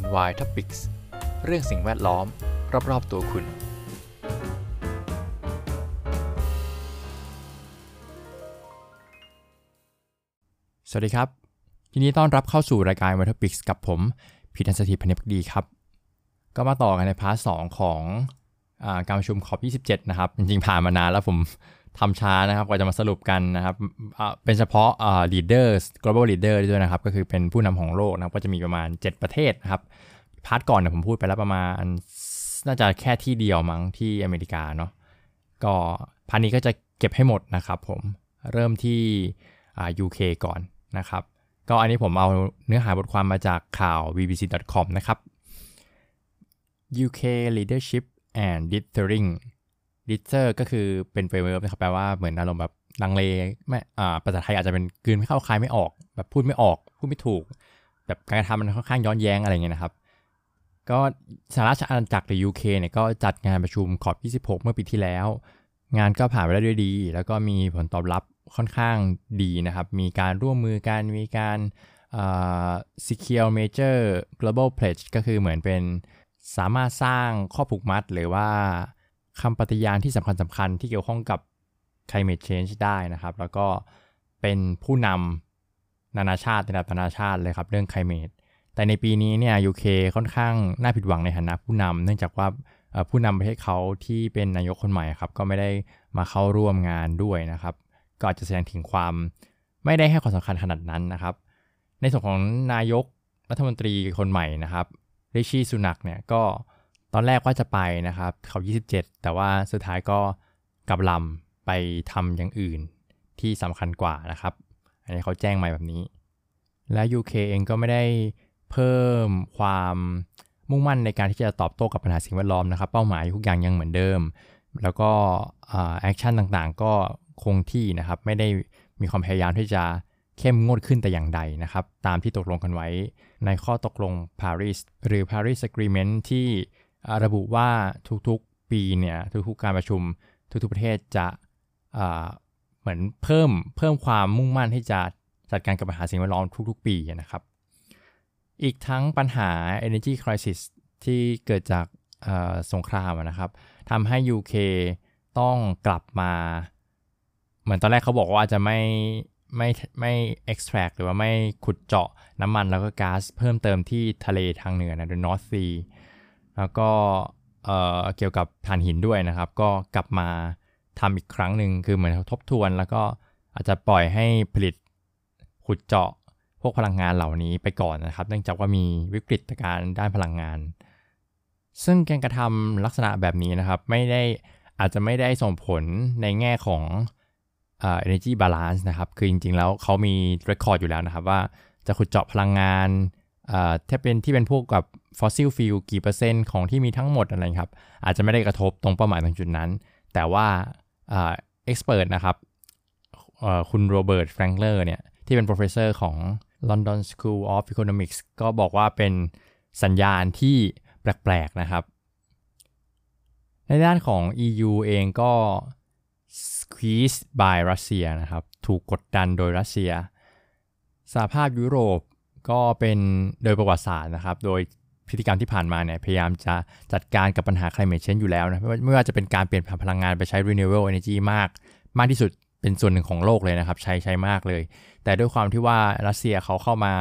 NY Topics เรื่องสิ่งแวดล้อม รอบๆตัวคุณ สวัสดีครับ ทีนี้ต้อนรับเข้าสู่รายการ w e t Topics กับผม พีทันสถิตพเนพดีครับ ก็มาต่อกันในพาร์ทสของอการประชุมขอบ 27 นะครับ จริงๆ ผ่านมานานแล้วผม ทำช้านะครับกว่าจะมาสรุปกันนะครับเป็นเฉพาะ leaders global leader ด้วยนะครับ ก็คือเป็นผู้นำของโลกนะครับ ก็จะมีประมาณ 7 ประเทศนะครับ part ก่อนเนี่ยผมพูดไปแล้วประมาณ น่าจะแค่ที่เดียวมั้งที่อเมริกาเนาะก็ part นี้ก็จะเก็บให้หมดนะครับผมเริ่มที่ UK ก่อนนะครับ ก็อันนี้ผมเอาเนื้อหาบทความมาจากข่าว bbc.com นะครับ UK leadership and dithering dither ก็คือเป็น phrasal verb นะครับแปลว่าเหมือนอารมณ์แบบลังเลไม่อ่าภาษาไทยอาจจะเป็นกลืนไม่เข้าคายไม่ออก แบบพูดไม่ออก พูดไม่ถูก แบบการกระทำมันค่อนข้างย้อนแย้งอะไรเงี้ยนะครับ ก็สหราชอาณาจักรหรือ UK เนี่ยก็จัดงานประชุม COP 26 เมื่อปีที่แล้ว งานก็ผ่านไปได้ด้วยดี แล้วก็มีผลตอบรับค่อนข้างดีนะครับ มีการร่วมมือกันมีการ secure major global pledge ก็คือเหมือนเป็นสามารถสร้างข้อผูกมัดหรือว่า คำปฏิญาณที่สำคัญสำคัญที่เกี่ยวข้องกับ climate change ได้นะครับ แล้วก็เป็นผู้นำนานาชาติระดับนานาชาติเลยครับเรื่อง climate แต่ในปีนี้เนี่ย UK ค่อนข้างน่าผิดหวังในฐานะผู้นำเนื่องจากว่าผู้นำประเทศเขาที่เป็นนายกคนใหม่ครับก็ไม่ได้มาเข้าร่วมงานด้วยนะครับ ก็อาจจะแสดงถึงความไม่ได้ให้ความสำคัญขนาดนั้นนะครับ ในส่วนของนายกรัฐมนตรีคนใหม่นะครับริชี่สุนักเนี่ยก็ ตอนแรกว่าจะไปนะครับ COP 27 แต่ว่าสุดท้ายก็กลับลำไปทำอย่างอื่นที่สำคัญกว่านะครับ อันนี้เขาแจ้งมาแบบนี้ และ UK เองก็ไม่ได้เพิ่มความมุ่งมั่นในการที่จะตอบโต้กับปัญหาสิ่งแวดล้อมนะครับ เป้าหมายทุกอย่างยังเหมือนเดิม แล้วก็ action ต่างๆ ก็คงที่นะครับ ไม่ได้มีความพยายามที่จะเข้มงวดขึ้นแต่อย่างใดนะครับ ตามที่ตกลงกันไว้ในข้อตกลง Paris หรือ Paris Agreement ที่ ระบุว่าทุกๆปีเนี่ยทุกๆการประชุมทุกๆประเทศจะเหมือนเพิ่มเพิ่มความมุ่งมั่นที่จะจัดการกับปัญหาสิ่งแวดล้อมทุกๆ ปีนะครับ อีกทั้งปัญหา energy crisis ที่เกิดจากสงครามนะครับทำให้ UK ต้องกลับมา เหมือนตอนแรกเขาบอกว่าจะไม่ไม่ไม่ extract หรือว่าไม่ขุดเจาะน้ำมันแล้วก็ก๊าซเพิ่มเติมที่ทะเลทางเหนือนะ the North Sea แล้วก็เเกี่ยวกับถ่านหินด้วยนะครับ ก็กลับมาทำอีกครั้งหนึ่งคือเหมือนทบทวน แล้วก็อาจจะปล่อยให้ผลิตขุดเจาะพวกพลังงานเหล่านี้ไปก่อนนะครับ เนื่องจากว่ามีวิกฤตการด้านพลังงาน ซึ่งการกระทำลักษณะแบบนี้นะครับ ไม่ได้อาจจะไม่ได้ส่งผลในแง่ของ energy balance นะครับ คือจริงๆ แล้วเขามี record อยู่แล้วนะครับ ว่าจะขุดเจาะพลังงาน ถ้าเป็นที่เป็นพวกกับ fossil fuel กี่เปอร์เซ็นต์ของที่มีทั้งหมดอะไรครับ อาจจะไม่ได้กระทบตรงเป้าหมายตรงจุดนั้น แต่ว่า expert นะครับคุณโรเบิร์ตแฟรงเลอร์เนี่ยที่เป็น professor ของ London School of Economics ก็บอกว่าเป็นสัญญาณที่แปลกๆนะครับ ในด้านของ EU เองก็ squeeze by รัสเซียนะครับ ถูกกดดันโดยรัสเซียสหภาพยุโรป ก็เป็นโดยประวัติศาสตร์นะครับ โดยพฤติกรรมที่ผ่านมาเนี่ยพยายามจะจัดการกับปัญหา climate change อยู่แล้วนะไม่ว่าจะเป็นการเปลี่ยนผ่านพลังงานไปใช้ renewable energy มาก มากที่สุดเป็นส่วนหนึ่งของโลกเลยนะครับ ใช้ใช้มากเลย แต่ด้วยความที่ว่ารัสเซียเขาเข้ามา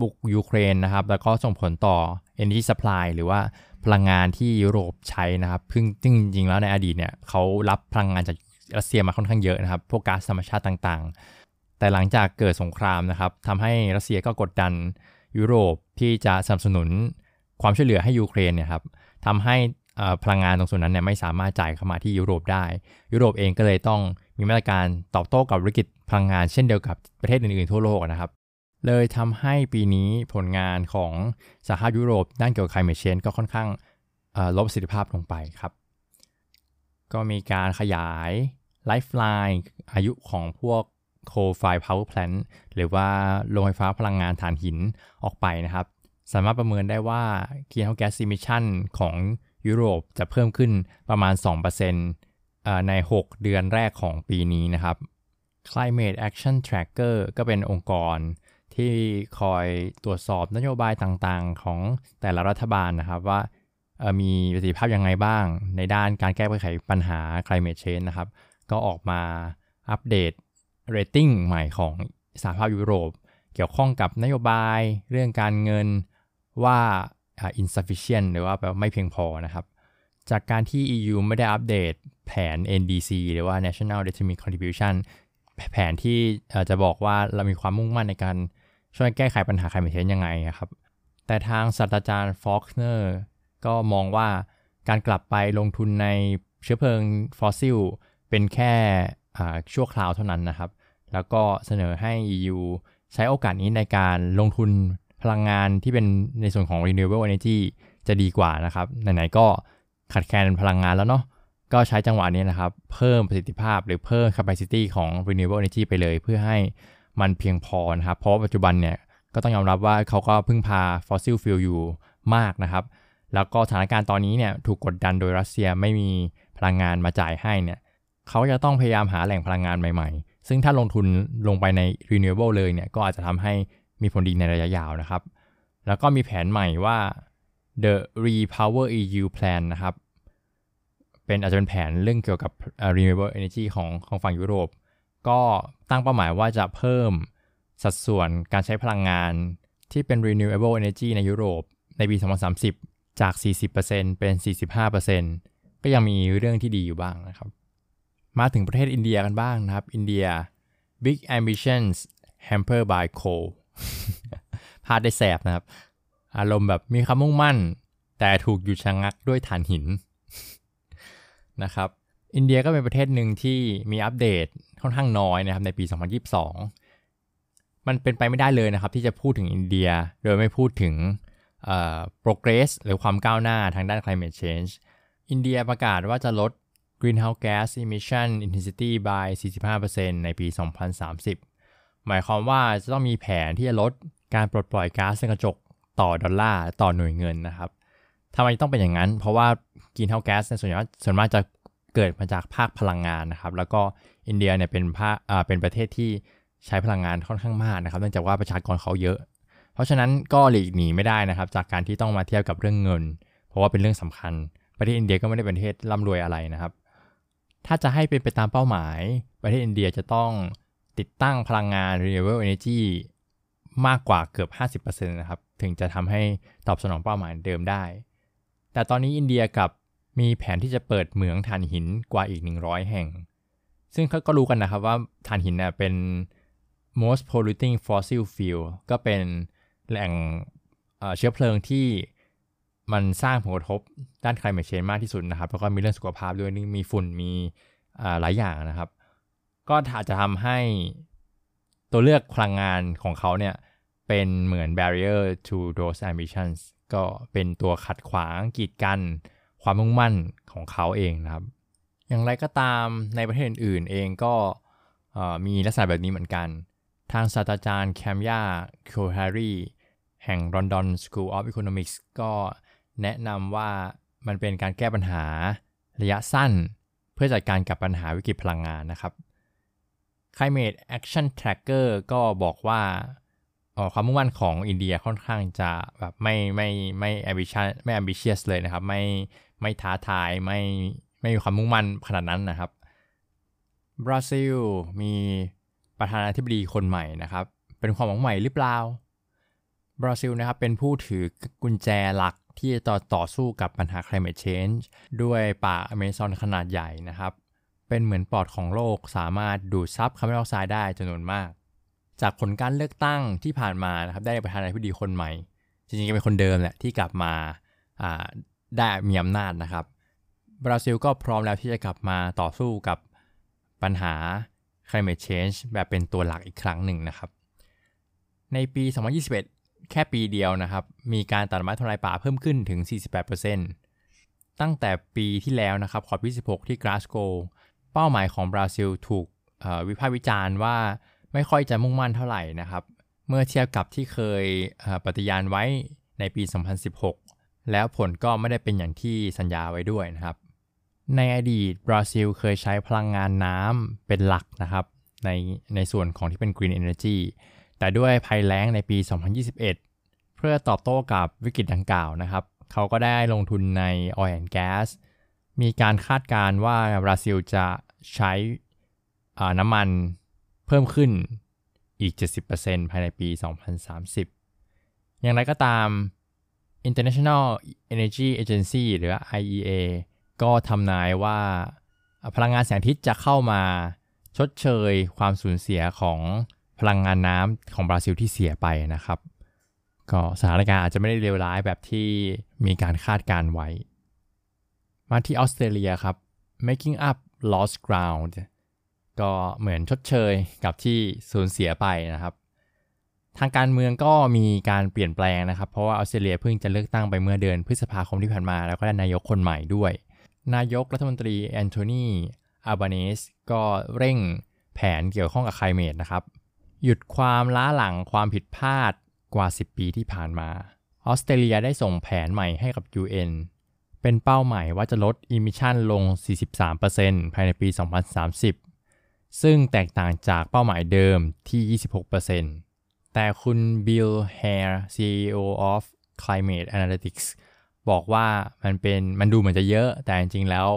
บุกยูเครนนะครับ แล้วก็ส่งผลต่อ energy supply หรือว่าพลังงานที่ยุโรปใช้นะครับพึ่งจริงๆแล้วในอดีตเนี่ยเขารับพลังงานจากรัสเซียมาค่อนข้างเยอะนะครับ พวกก๊าซธรรมชาติต่างๆ แต่หลังจากเกิดสงครามนะครับทำให้รัสเซียก็กดดันยุโรปที่จะสนับสนุนความช่วยเหลือให้ยูเครนเนี่ยครับทำให้พลังงานตรงส่วนนั้นเนี่ยไม่สามารถจ่ายเข้ามาที่ยุโรปได้ ยุโรปเองก็เลยต้องมีมาตรการตอบโต้กับวิกฤตพลังงานเช่นเดียวกับประเทศอื่นๆทั่วโลกนะครับ เลยทำให้ปีนี้ผลงานของสหภาพยุโรปด้านเกี่ยวกับ climate change ก็ค่อนข้างลดประสิทธิภาพลงไปครับ ก็มีการขยายไลฟ์ไลน์อายุของพวก coal fire power plant หรือว่าโรงไฟฟ้าพลังงานถ่านหินออกไปนะครับ สามารถประเมินได้ว่า greenhouse gas emission ของยุโรปจะเพิ่มขึ้นประมาณ 2%ใน 6 เดือนแรกของปีนี้นะครับ Climate Action Tracker ก็เป็นองค์กรทที่คอยตรวจสอบนโยบายต่างๆ ของแต่ละรัฐบาลนะครับว่ามีประสิทธิภาพยังไงบ้าง ในด้านการแก้ไขปัญหา climate change นะครับ ก็ออกมาอัปเดต เรตติ้งใหม่ของสหภาพยุโรป เกี่ยวข้องกับนโยบายเรื่องการเงินว่า insufficient หรือว่าแปลว่าไม่เพียงพอนะครับ จากการที่ EU ไม่ได้อัปเดตแผน NDC หรือว่า National Determined Contribution แผนที่จะบอกว่าเรามีความมุ่งมั่นในการช่วยแก้ไขปัญหา climate change ยังไงครับ แต่ทางศาสตราจารย์ฟ็อกเนอร์ก็มองว่าการกลับไปลงทุนในเชื้อเพลิงฟอสซิลเป็นแค่ชั่วคราวเท่านั้นนะครับ แล้วก็เสนอให้ EU ใช้โอกาสนี้ในการลงทุนพลังงานที่เป็นในส่วนของ renewable energy จะดีกว่านะครับ ไหนๆก็ขัดแคลนพลังงานแล้วเนาะก็ใช้จังหวะนี้นะครับ เพิ่มประสิทธิภาพหรือเพิ่ม capacity ของ renewable energy ไปเลย เพื่อให้มันเพียงพอนะครับ เพราะปัจจุบันเนี่ยก็ต้องยอมรับว่าเขาก็พึ่งพา fossil fuel อยู่มากนะครับ แล้วก็สถานการณ์ตอนนี้เนี่ยถูกกดดันโดยรัสเซียไม่มีพลังงานมาจ่ายให้เนี่ยเขาจะต้องพยายามหาแหล่งพลังงานใหม่ๆ ซึ่งถ้าลงทุนลงไปใน renewable เลยเนี่ยก็อาจจะทำให้มีผลดีในระยะยาวนะครับ แล้วก็มีแผนใหม่ว่า the repower EU plan นะครับ เป็นอาจจะเป็นแผนเรื่องเกี่ยวกับ renewable energy ของของฝั่งยุโรป ก็ตั้งเป้าหมายว่าจะเพิ่มสัดส่วนการใช้พลังงานที่เป็น renewable energy ในยุโรป ในปี 2030 จาก 40%เป็น 45%ก็ยังมีเรื่องที่ดีอยู่บ้างนะครับ มาถึงประเทศอินเดียกันบ้างนะครับ อินเดีย big ambitions hamper by coal พาดได้แสบนะครับ อารมณ์แบบมีคำมุ่งมั่น แต่ถูกหยุดชะงักด้วยถ่านหินนะครับ อินเดียก็เป็นประเทศหนึ่งที่มีอัปเดตค่อนข้างน้อยนะครับในปี 2022 มันเป็นไปไม่ได้เลยนะครับที่จะพูดถึงอินเดีย โดยไม่พูดถึง progress หรือความก้าวหน้าทางด้าน climate change อินเดียประกาศว่าจะลด greenhouse gas emission intensity by 45%ในปี 2030 หมายความว่าจะต้องมีแผนที่จะลดการปลดปล่อยก๊าซเรือนกระจกต่อดอลลาร์ต่อหน่วยเงินนะครับทำไมต้องเป็นอย่างนั้น เพราะว่ากินเท่าแก๊สในส่วนใหญ่ส่วนมากจะเกิดมาจากภาคพลังงานนะครับ แล้วก็อินเดียเนี่ยเป็นภาคอ่าเป็นประเทศที่ใช้พลังงานค่อนข้างมากนะครับ เนื่องจากว่าประชากรเขาเยอะ เพราะฉะนั้นก็หลีกหนีไม่ได้นะครับ จากการที่ต้องมาเทียบกับเรื่องเงิน เพราะว่าเป็นเรื่องสำคัญ ประเทศอินเดียก็ไม่ได้เป็นประเทศร่ำรวยอะไรนะครับ ถ้าจะให้เป็นไปตามเป้าหมาย ประเทศอินเดียจะต้องติดตั้งพลังงาน renewable energy มากกว่าเกือบ 50%นะครับ ถึงจะทำให้ตอบสนองเป้าหมายเดิมได้ แต่ตอนนี้อินเดียกับมีแผนที่จะเปิดเหมืองถ่านหินกว่าอีก 100 แห่ง ซึ่งเขาก็รู้กันนะครับว่าถ่านหินเนี่ยเป็น most polluting fossil fuel ก็เป็นแหล่งเชื้อเพลิงที่ มันสร้างผลกระทบด้าน climate change มากที่สุดนะครับ แล้วก็มีเรื่องสุขภาพด้วยมีฝุ่นมีหลายอย่างนะครับ ก็อาจจะทำให้ตัวเลือกพลังงานของเขาเนี่ยเป็นเหมือน barrier to those ambitions ก็เป็นตัวขัดขวางกีดกันความมุ่งมั่นของเขาเองนะครับ อย่างไรก็ตามในประเทศอื่นๆเองก็มีลักษณะแบบนี้เหมือนกัน ทางศาสตราจารย์แคมยาโคฮารีแห่ง London School of Economics ก็ แนะนำว่ามันเป็นการแก้ปัญหาระยะสั้น เพื่อจัดการกับปัญหาวิกฤตพลังงานนะครับ Climate Action Tracker ก็บอกว่าความมุ่งมั่นของอินเดียค่อนข้างจะแบบไม่ไม่ไม่ ambitious ไม่ ambitious เลยนะครับ ไม่ไม่ท้าทายไม่ไม่มีความมุ่งมั่นขนาดนั้นนะครับ บราซิลมีประธานาธิบดีคนใหม่นะครับ เป็นความหวังใหม่หรือเปล่า บราซิลนะครับเป็นผู้ถือกุญแจหลัก ที่จะต่อต่อสู้กับปัญหา climate change ด้วยป่าอเมซอนขนาดใหญ่นะครับ เป็นเหมือนปอดของโลกสามารถดูดซับคาร์บอนไดออกไซด์ได้จำนวนมาก จากผลการเลือกตั้งที่ผ่านมานะครับได้ประธานาธิบดีคนใหม่ จริงๆก็เป็นคนเดิมแหละที่กลับมาได้มีอำนาจนะครับ บราซิลก็พร้อมแล้วที่จะกลับมาต่อสู้กับปัญหา climate change แบบเป็นตัวหลักอีกครั้งหนึ่งนะครับ ในปี 2021 แค่ปีเดียวนะครับ มีการตัดไม้ทำลายป่าเพิ่มขึ้นถึง 48%ตั้งแต่ปีที่แล้วนะครับขอบ26ที่กราสโกเป้าหมายของบราซิลถูกวิพากษ์วิจารณ์ว่าไม่ค่อยจะมุ่งมั่นเท่าไหร่นะครับ เมื่อเทียบกับที่เคยปฏิญาณไว้ในปี 2016 แล้วผลก็ไม่ได้เป็นอย่างที่สัญญาไว้ด้วยนะครับ ในอดีตบราซิลเคยใช้พลังงานน้ำเป็นหลักนะครับ ในในส่วนของที่เป็น Green Energy แต่ด้วยภัยแล้งในปี 2021 เพื่อตอบโต้กับวิกฤตดังกล่าวนะครับ เขาก็ได้ลงทุนใน Oil and Gas มีการคาดการณ์ว่าบราซิลจะใช้น้ำมันเพิ่มขึ้นอีก 70%ภายในปี 2030 อย่างไรก็ตาม International Energy Agency หรือ IEA ก็ทำนายว่าพลังงานแสงอาทิตย์จะเข้ามาชดเชยความสูญเสียของ พลังงานน้ำของบราซิลที่เสียไปนะครับ ก็สถานการณ์อาจจะไม่ได้เลวร้ายแบบที่มีการคาดการไว้ มาที่ออสเตรเลียครับ making up lost ground ก็เหมือนชดเชยกับที่สูญเสียไปนะครับ ทางการเมืองก็มีการเปลี่ยนแปลงนะครับ เพราะว่าออสเตรเลียเพิ่งจะเลือกตั้งไปเมื่อเดือนพฤษภาคมที่ผ่านมา แล้วก็ได้นายกคนใหม่ด้วย นายกรัฐมนตรีแอนโทนีอาบาเนสก็เร่งแผนเกี่ยวข้องกับ climate นะครับ หยุดความล้าหลังความผิดพลาดกว่า 10 ปีที่ผ่านมา ออสเตรเลียได้ส่งแผนใหม่ให้กับ UN เป็นเป้าหมายว่าจะลด emission ลง 43%ภายในปี 2030 ซึ่งแตกต่างจากเป้าหมายเดิมที่ 26%แต่คุณบิลแฮร์ CEO of Climate Analytics บอกว่ามันเป็นมันดูเหมือนจะเยอะแต่จริงๆแล้ว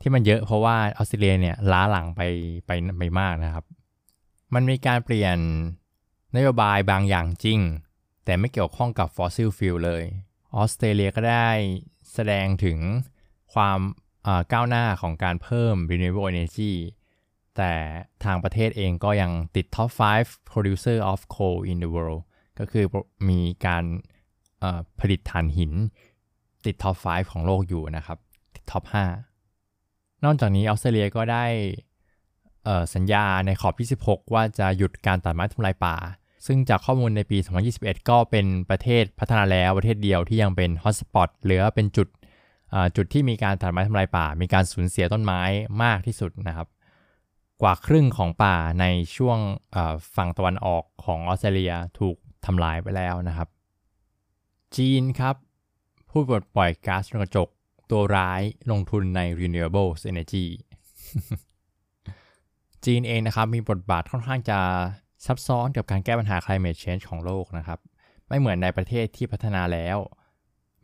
ที่มันเยอะเพราะว่าออสเตรเลียเนี่ยล้าหลังไปไปไปมากนะครับ มันมีการเปลี่ยนนโยบายบางอย่างจริง แต่ไม่เกี่ยวข้องกับ fossil fuel เลย ออสเตรเลียก็ได้แสดงถึงความก้าวหน้าของการเพิ่ม renewable energy แต่ทางประเทศเองก็ยังติด top 5 producer of coal in the world ก็คือมีการผลิตถ่านหิน ติด top 5 ของโลกอยู่นะครับ ติด top 5 นอกจากนี้ออสเตรเลียก็ได้ สัญญาในขอบที่ 16 ว่าจะหยุดการตัดไม้ทำลายป่า ซึ่งจากข้อมูลในปี 2021 ก็เป็นประเทศพัฒนาแล้วประเทศเดียวที่ยังเป็นฮอตสปอตหรือเป็นจุดจุดที่มีการตัดไม้ทำลายป่า มีการสูญเสียต้นไม้มากที่สุดนะครับกว่าครึ่งของป่าในช่วงฝั่งตะวันออกของออสเตรเลียถูกทำลายไปแล้วนะครับ จีนครับผู้ปลดปล่อยก๊าซเรือนกระจกตัวร้ายลงทุนใน renewable energy จีนเองนะครับมีบทบาทค่อนข้างจะซับซ้อนกับการแก้ปัญหา climate change ของโลกนะครับ ไม่เหมือนในประเทศที่พัฒนาแล้ว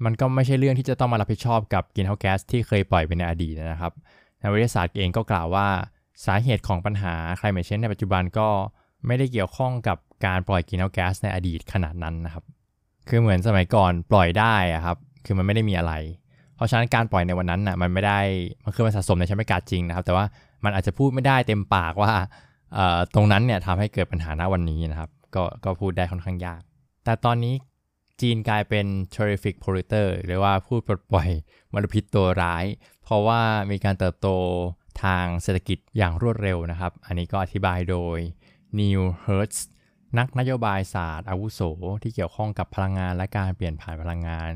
มันก็ไม่ใช่เรื่องที่จะต้องมารับผิดชอบกับกินเทาแก๊สที่เคยปล่อยไปในอดีตนะครับนักวิทยาศาสตร์เองก็กล่าวว่าสาเหตุของปัญหา climate change ในปัจจุบันก็ไม่ได้เกี่ยวข้องกับการปล่อยกินเทาแก๊สในอดีตขนาดนั้นนะครับ คือเหมือนสมัยก่อนปล่อยได้อะครับ คือมันไม่ได้มีอะไร ราะฉะนั้นการปล่อยในวันนั้นน่ะมันไม่ได้มันคือมันสะสมในชั้นบรรยากาศจริงนะครับ แต่ว่ามันอาจจะพูดไม่ได้เต็มปากว่าตรงนั้นเนี่ยทำให้เกิดปัญหาณวันนี้นะครับ ก็ก็พูดได้ค่อนข้างยาก แต่ตอนนี้จีนกลายเป็น terrific polluter หรือว่าพูดปลดปล่อยมลพิษตัวร้าย เพราะว่ามีการเติบโตทางเศรษฐกิจอย่างรวดเร็วนะครับ อันนี้ก็อธิบายโดย Neil Hertz นักนโยบายศาสตร์อาวุโส ที่เกี่ยวข้องกับพลังงานและการเปลี่ยนผ่านพลังงาน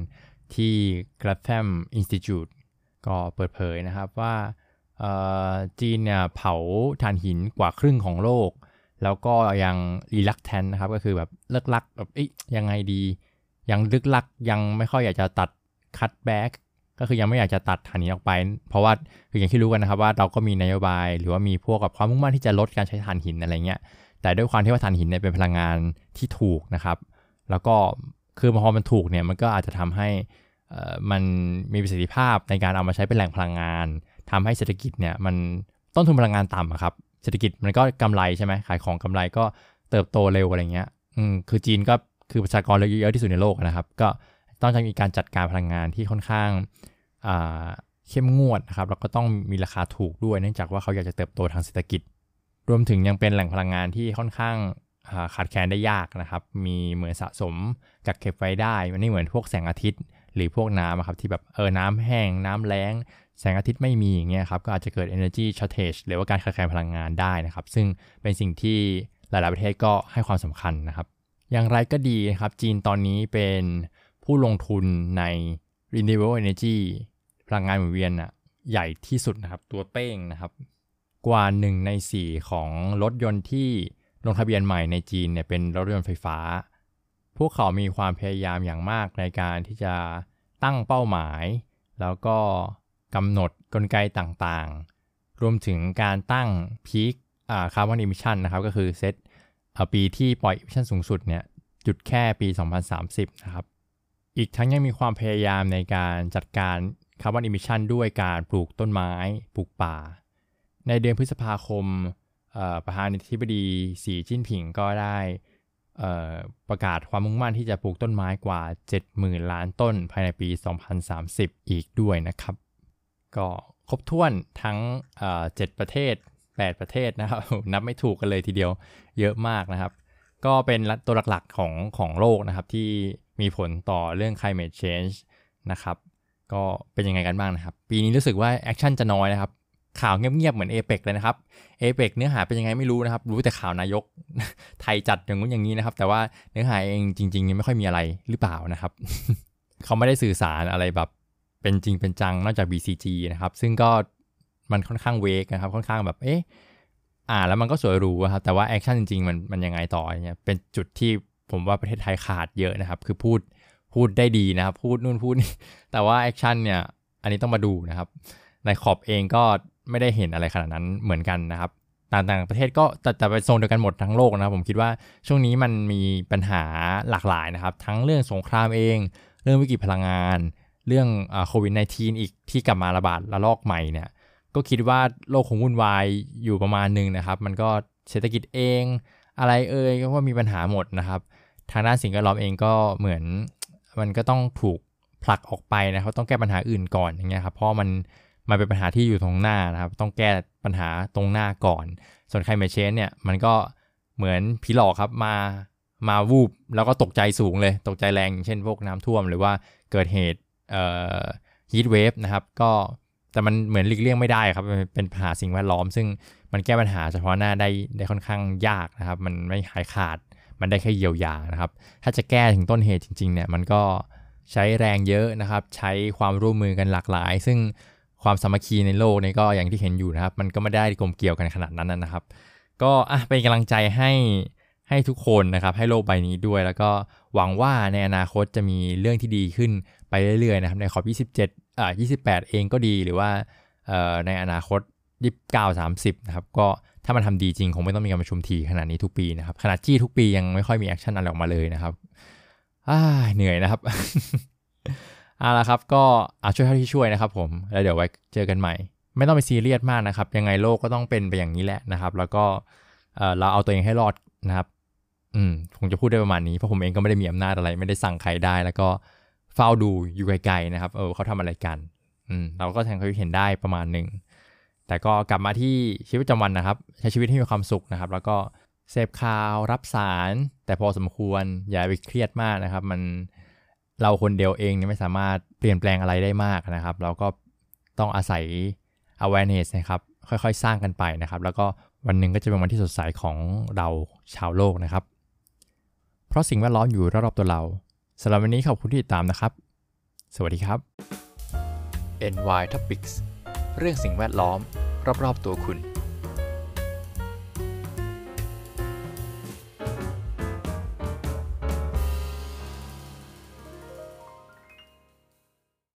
ที่ Gratham Institute ก็เปิดเผยนะครับว่าจีนเนี่ยเผาถ่านหินกว่าครึ่งของโลก แล้วก็ยังรีลักแทนนะครับ ก็คือแบบเลิกลักแบบเอ๊ยยังไงดี ยังลึกลักยังไม่ค่อยอยากจะตัดคัตแบ็กก็คือยังไม่อยากจะตัดถ่านหินออกไป เพราะว่าคืออย่างที่รู้กันนะครับว่าเราก็มีนโยบาย หรือว่ามีพวกกับความมุ่งมั่นที่จะลดการใช้ถ่านหินอะไรเงี้ยแต่ด้วยความที่ว่าถ่านหินเนี่ยเป็นพลังงานที่ถูกนะครับ แล้วก็ คือพอมันถูกเนี่ยมันก็อาจจะทำให้มันมีประสิทธิภาพในการเอามาใช้เป็นแหล่งพลังงานทำให้เศรษฐกิจเนี่ยมันต้นทุนพลังงานต่ำครับเศรษฐกิจมันก็กำไรใช่ไหมขายของกำไรก็เติบโตเร็วอะไรเงี้ยอืมคือจีนก็คือประชากรเยอะที่สุดในโลกนะครับ ก็ต้องจะมีการจัดการพลังงานที่ค่อนข้างเข้มงวดนะครับแล้วก็ต้องมีราคาถูกด้วยเนื่องจากว่าเขาอยากจะเติบโตทางเศรษฐกิจ รวมถึงยังเป็นแหล่งพลังงานที่ค่อนข้างขาดแคลนได้ยากนะครับ มีเหมือนสะสม กักเก็บไว้ได้มันไม่เหมือนพวกแสงอาทิตย์ หรือพวกน้ำครับที่แบบเออน้ำแห้งน้ำแล้ง แสงอาทิตย์ไม่มีอย่างเงี้ยครับก็อาจจะเกิด energy shortage หรือว่าการขาดแคลนพลังงานได้นะครับ ซึ่งเป็นสิ่งที่หลาย ๆ ประเทศก็ให้ความสำคัญนะครับ อย่างไรก็ดีนะครับจีนตอนนี้เป็นผู้ลงทุนใน renewable energy พลังงานหมุนเวียนอะใหญ่ที่สุดนะครับตัวเป้งนะครับ กว่า 1 ใน 4 ของรถยนต์ที่ลงทะเบียนใหม่ในจีนเนี่ยเป็นรถยนต์ไฟฟ้า พวกเขามีความพยายามอย่างมากในการที่จะตั้งเป้าหมาย แล้วก็กำหนดกลไกต่างๆ รวมถึงการตั้ง peak carbon emission นะครับ ก็คือเซตปีที่ปล่อย emission สูงสุดเนี่ยจุดแค่ปี 2030 นะครับ อีกทั้งยังมีความพยายามในการจัดการ carbon emission ด้วยการปลูกต้นไม้ปลูกป่า ในเดือนพฤษภาคมประธานาธิบดีสีจิ้นผิงก็ได้ ประกาศความมุ่งมั่นที่จะปลูกต้นไม้กว่า 70,000 ล้านต้นภายในปี 2030 อีกด้วยนะครับ ก็ครบถ้วนทั้งเจ็ดประเทศ 8 ประเทศนะครับ นับไม่ถูกกันเลยทีเดียวเยอะมากนะครับ ก็เป็นตัวหลักๆของของโลกนะครับ ที่มีผลต่อเรื่อง climate change นะครับ ก็เป็นยังไงกันบ้างนะครับ ปีนี้รู้สึกว่าแอคชั่นจะน้อยนะครับ ข่าวเงียบๆเหมือนเอเปกเลยนะครับเอเปกเนื้อหาเป็นยังไงไม่รู้นะครับ รู้แต่ข่าวนายกไทยจัดอย่างนู้นอย่างนี้นะครับ แต่ว่าเนื้อหาเองจริง ๆ ไม่ค่อยมีอะไรหรือเปล่านะครับ เขาไม่ได้สื่อสารอะไรแบบเป็นจริงเป็นจังนอกจาก BCG นะครับ ซึ่งก็มันค่อนข้าง vague นะครับ ค่อนข้างแบบเอ๊ะอ่าแล้วมันก็สวยหรูครับแต่ว่า action จริงๆมันมันยังไงต่อเนี่ยเป็นจุดที่ผมว่าประเทศไทยขาดเยอะนะครับ คือพูดพูดได้ดีนะครับ พูดนู่นพูดนี่แต่ว่าแอคชั่นเนี่ย อันนี้ต้องมาดูนะครับ ในขอบเองก็ ไม่ได้เห็นอะไรขนาดนั้นเหมือนกันนะครับต่างๆประเทศก็แต่แต่เป็นโซนเดียวกันหมดทั้งโลกนะครับผมคิดว่าช่วงนี้มันมีปัญหาหลากหลายนะครับ ทั้งเรื่องสงครามเอง เรื่องวิกฤตพลังงาน เรื่องโควิด -19 อีกที่กลับมาระบาดระลอกใหม่เนี่ยก็คิดว่าโลกคงวุ่นวายอยู่ประมาณหนึ่งนะครับ มันก็เศรษฐกิจเอง อะไรเอ่ยก็ว่ามีปัญหาหมดนะครับ ทางด้านสิ่งแวดล้อมเองก็เหมือนมันก็ต้องถูกผลักออกไปนะครับต้องแก้ปัญหาอื่นก่อนอย่างเงี้ยครับเพราะมัน มันเป็นปัญหาที่อยู่ตรงหน้านะครับ ต้องแก้ปัญหาตรงหน้าก่อน ส่วนไคลเมชเชนเนี่ยมันก็เหมือนผีหลอกครับมามาวูบแล้วก็ตกใจสูงเลยตกใจแรง เช่นพวกน้ำท่วมหรือว่าเกิดเหตุเอ่อฮีทเวฟนะครับ ก็แต่มันเหมือนหลีกเลี่ยงไม่ได้ครับเป็นปัญหาสิ่งแวดล้อม ซึ่งมันแก้ปัญหาเฉพาะหน้าได้ได้ค่อนข้างยากนะครับ มันไม่หายขาด มันได้แค่เยียวยานะครับ ถ้าจะแก้ถึงต้นเหตุจริงๆเนี่ยมันก็ใช้แรงเยอะนะครับ ใช้ความร่วมมือกันหลากหลาย ซึ่ง ความสามัคคีในโลกนี้ก็อย่างที่เห็นอยู่นะครับ มันก็ไม่ได้กลมเกี่ยวกันขนาดนั้นนะครับ ก็อะเป็นกำลังใจให้ให้ทุกคนนะครับ ให้โลกใบนี้ด้วย แล้วก็หวังว่าในอนาคตจะมีเรื่องที่ดีขึ้นไปเรื่อยๆนะครับ ในขอบ 27อ่า28 เองก็ดีหรือว่าเอ่อในอนาคต 29 30 นะครับ ก็ถ้ามันทำดีจริงคงไม่ต้องมีการประชุมทีขนาดนี้ทุกปีนะครับ ขนาดจี้ทุกปียังไม่ค่อยมี action อะไรออกมาเลยนะครับอ่าเหนื่อยนะครับ เอาละครับก็อาช่วยเท่าที่ช่วยนะครับผมแล้วเดี๋ยวไว้เจอกันใหม่ ไม่ต้องไปซีเรียสมากนะครับ ยังไงโลกก็ต้องเป็นไปอย่างนี้แหละนะครับ แล้วก็เราเอาตัวเองให้รอดนะครับอืมผมจะพูดได้ประมาณนี้เพราะผมเองก็ไม่ได้มีอำนาจอะไร ไม่ได้สั่งใครได้ แล้วก็เฝ้าดูอยู่ไกลๆนะครับเออเขาทำอะไรกันอืมเราก็แทงเขาเห็นได้ประมาณหนึ่งแต่ก็กลับมาที่ชีวิตประจำวันนะครับ ใช้ชีวิตให้มีความสุขนะครับ แล้วก็เสพข่าวรับสาร แต่พอสมควรอย่าไปเครียดมากนะครับ มัน เราคนเดียวเองนี่ไม่สามารถเปลี่ยนแปลงอะไรได้มากนะครับ เราก็ต้องอาศัย awareness นะครับ ค่อยๆ สร้างกันไปนะครับ แล้วก็วันหนึ่งก็จะเป็นวันที่สดใสของเราชาวโลกนะครับ เพราะสิ่งแวดล้อมอยู่รอบๆตัวเราสำหรับวันนี้ขอบคุณที่ติดตามนะครับ สวัสดีครับ NY Topics เรื่องสิ่งแวดล้อม รอบๆตัวคุณ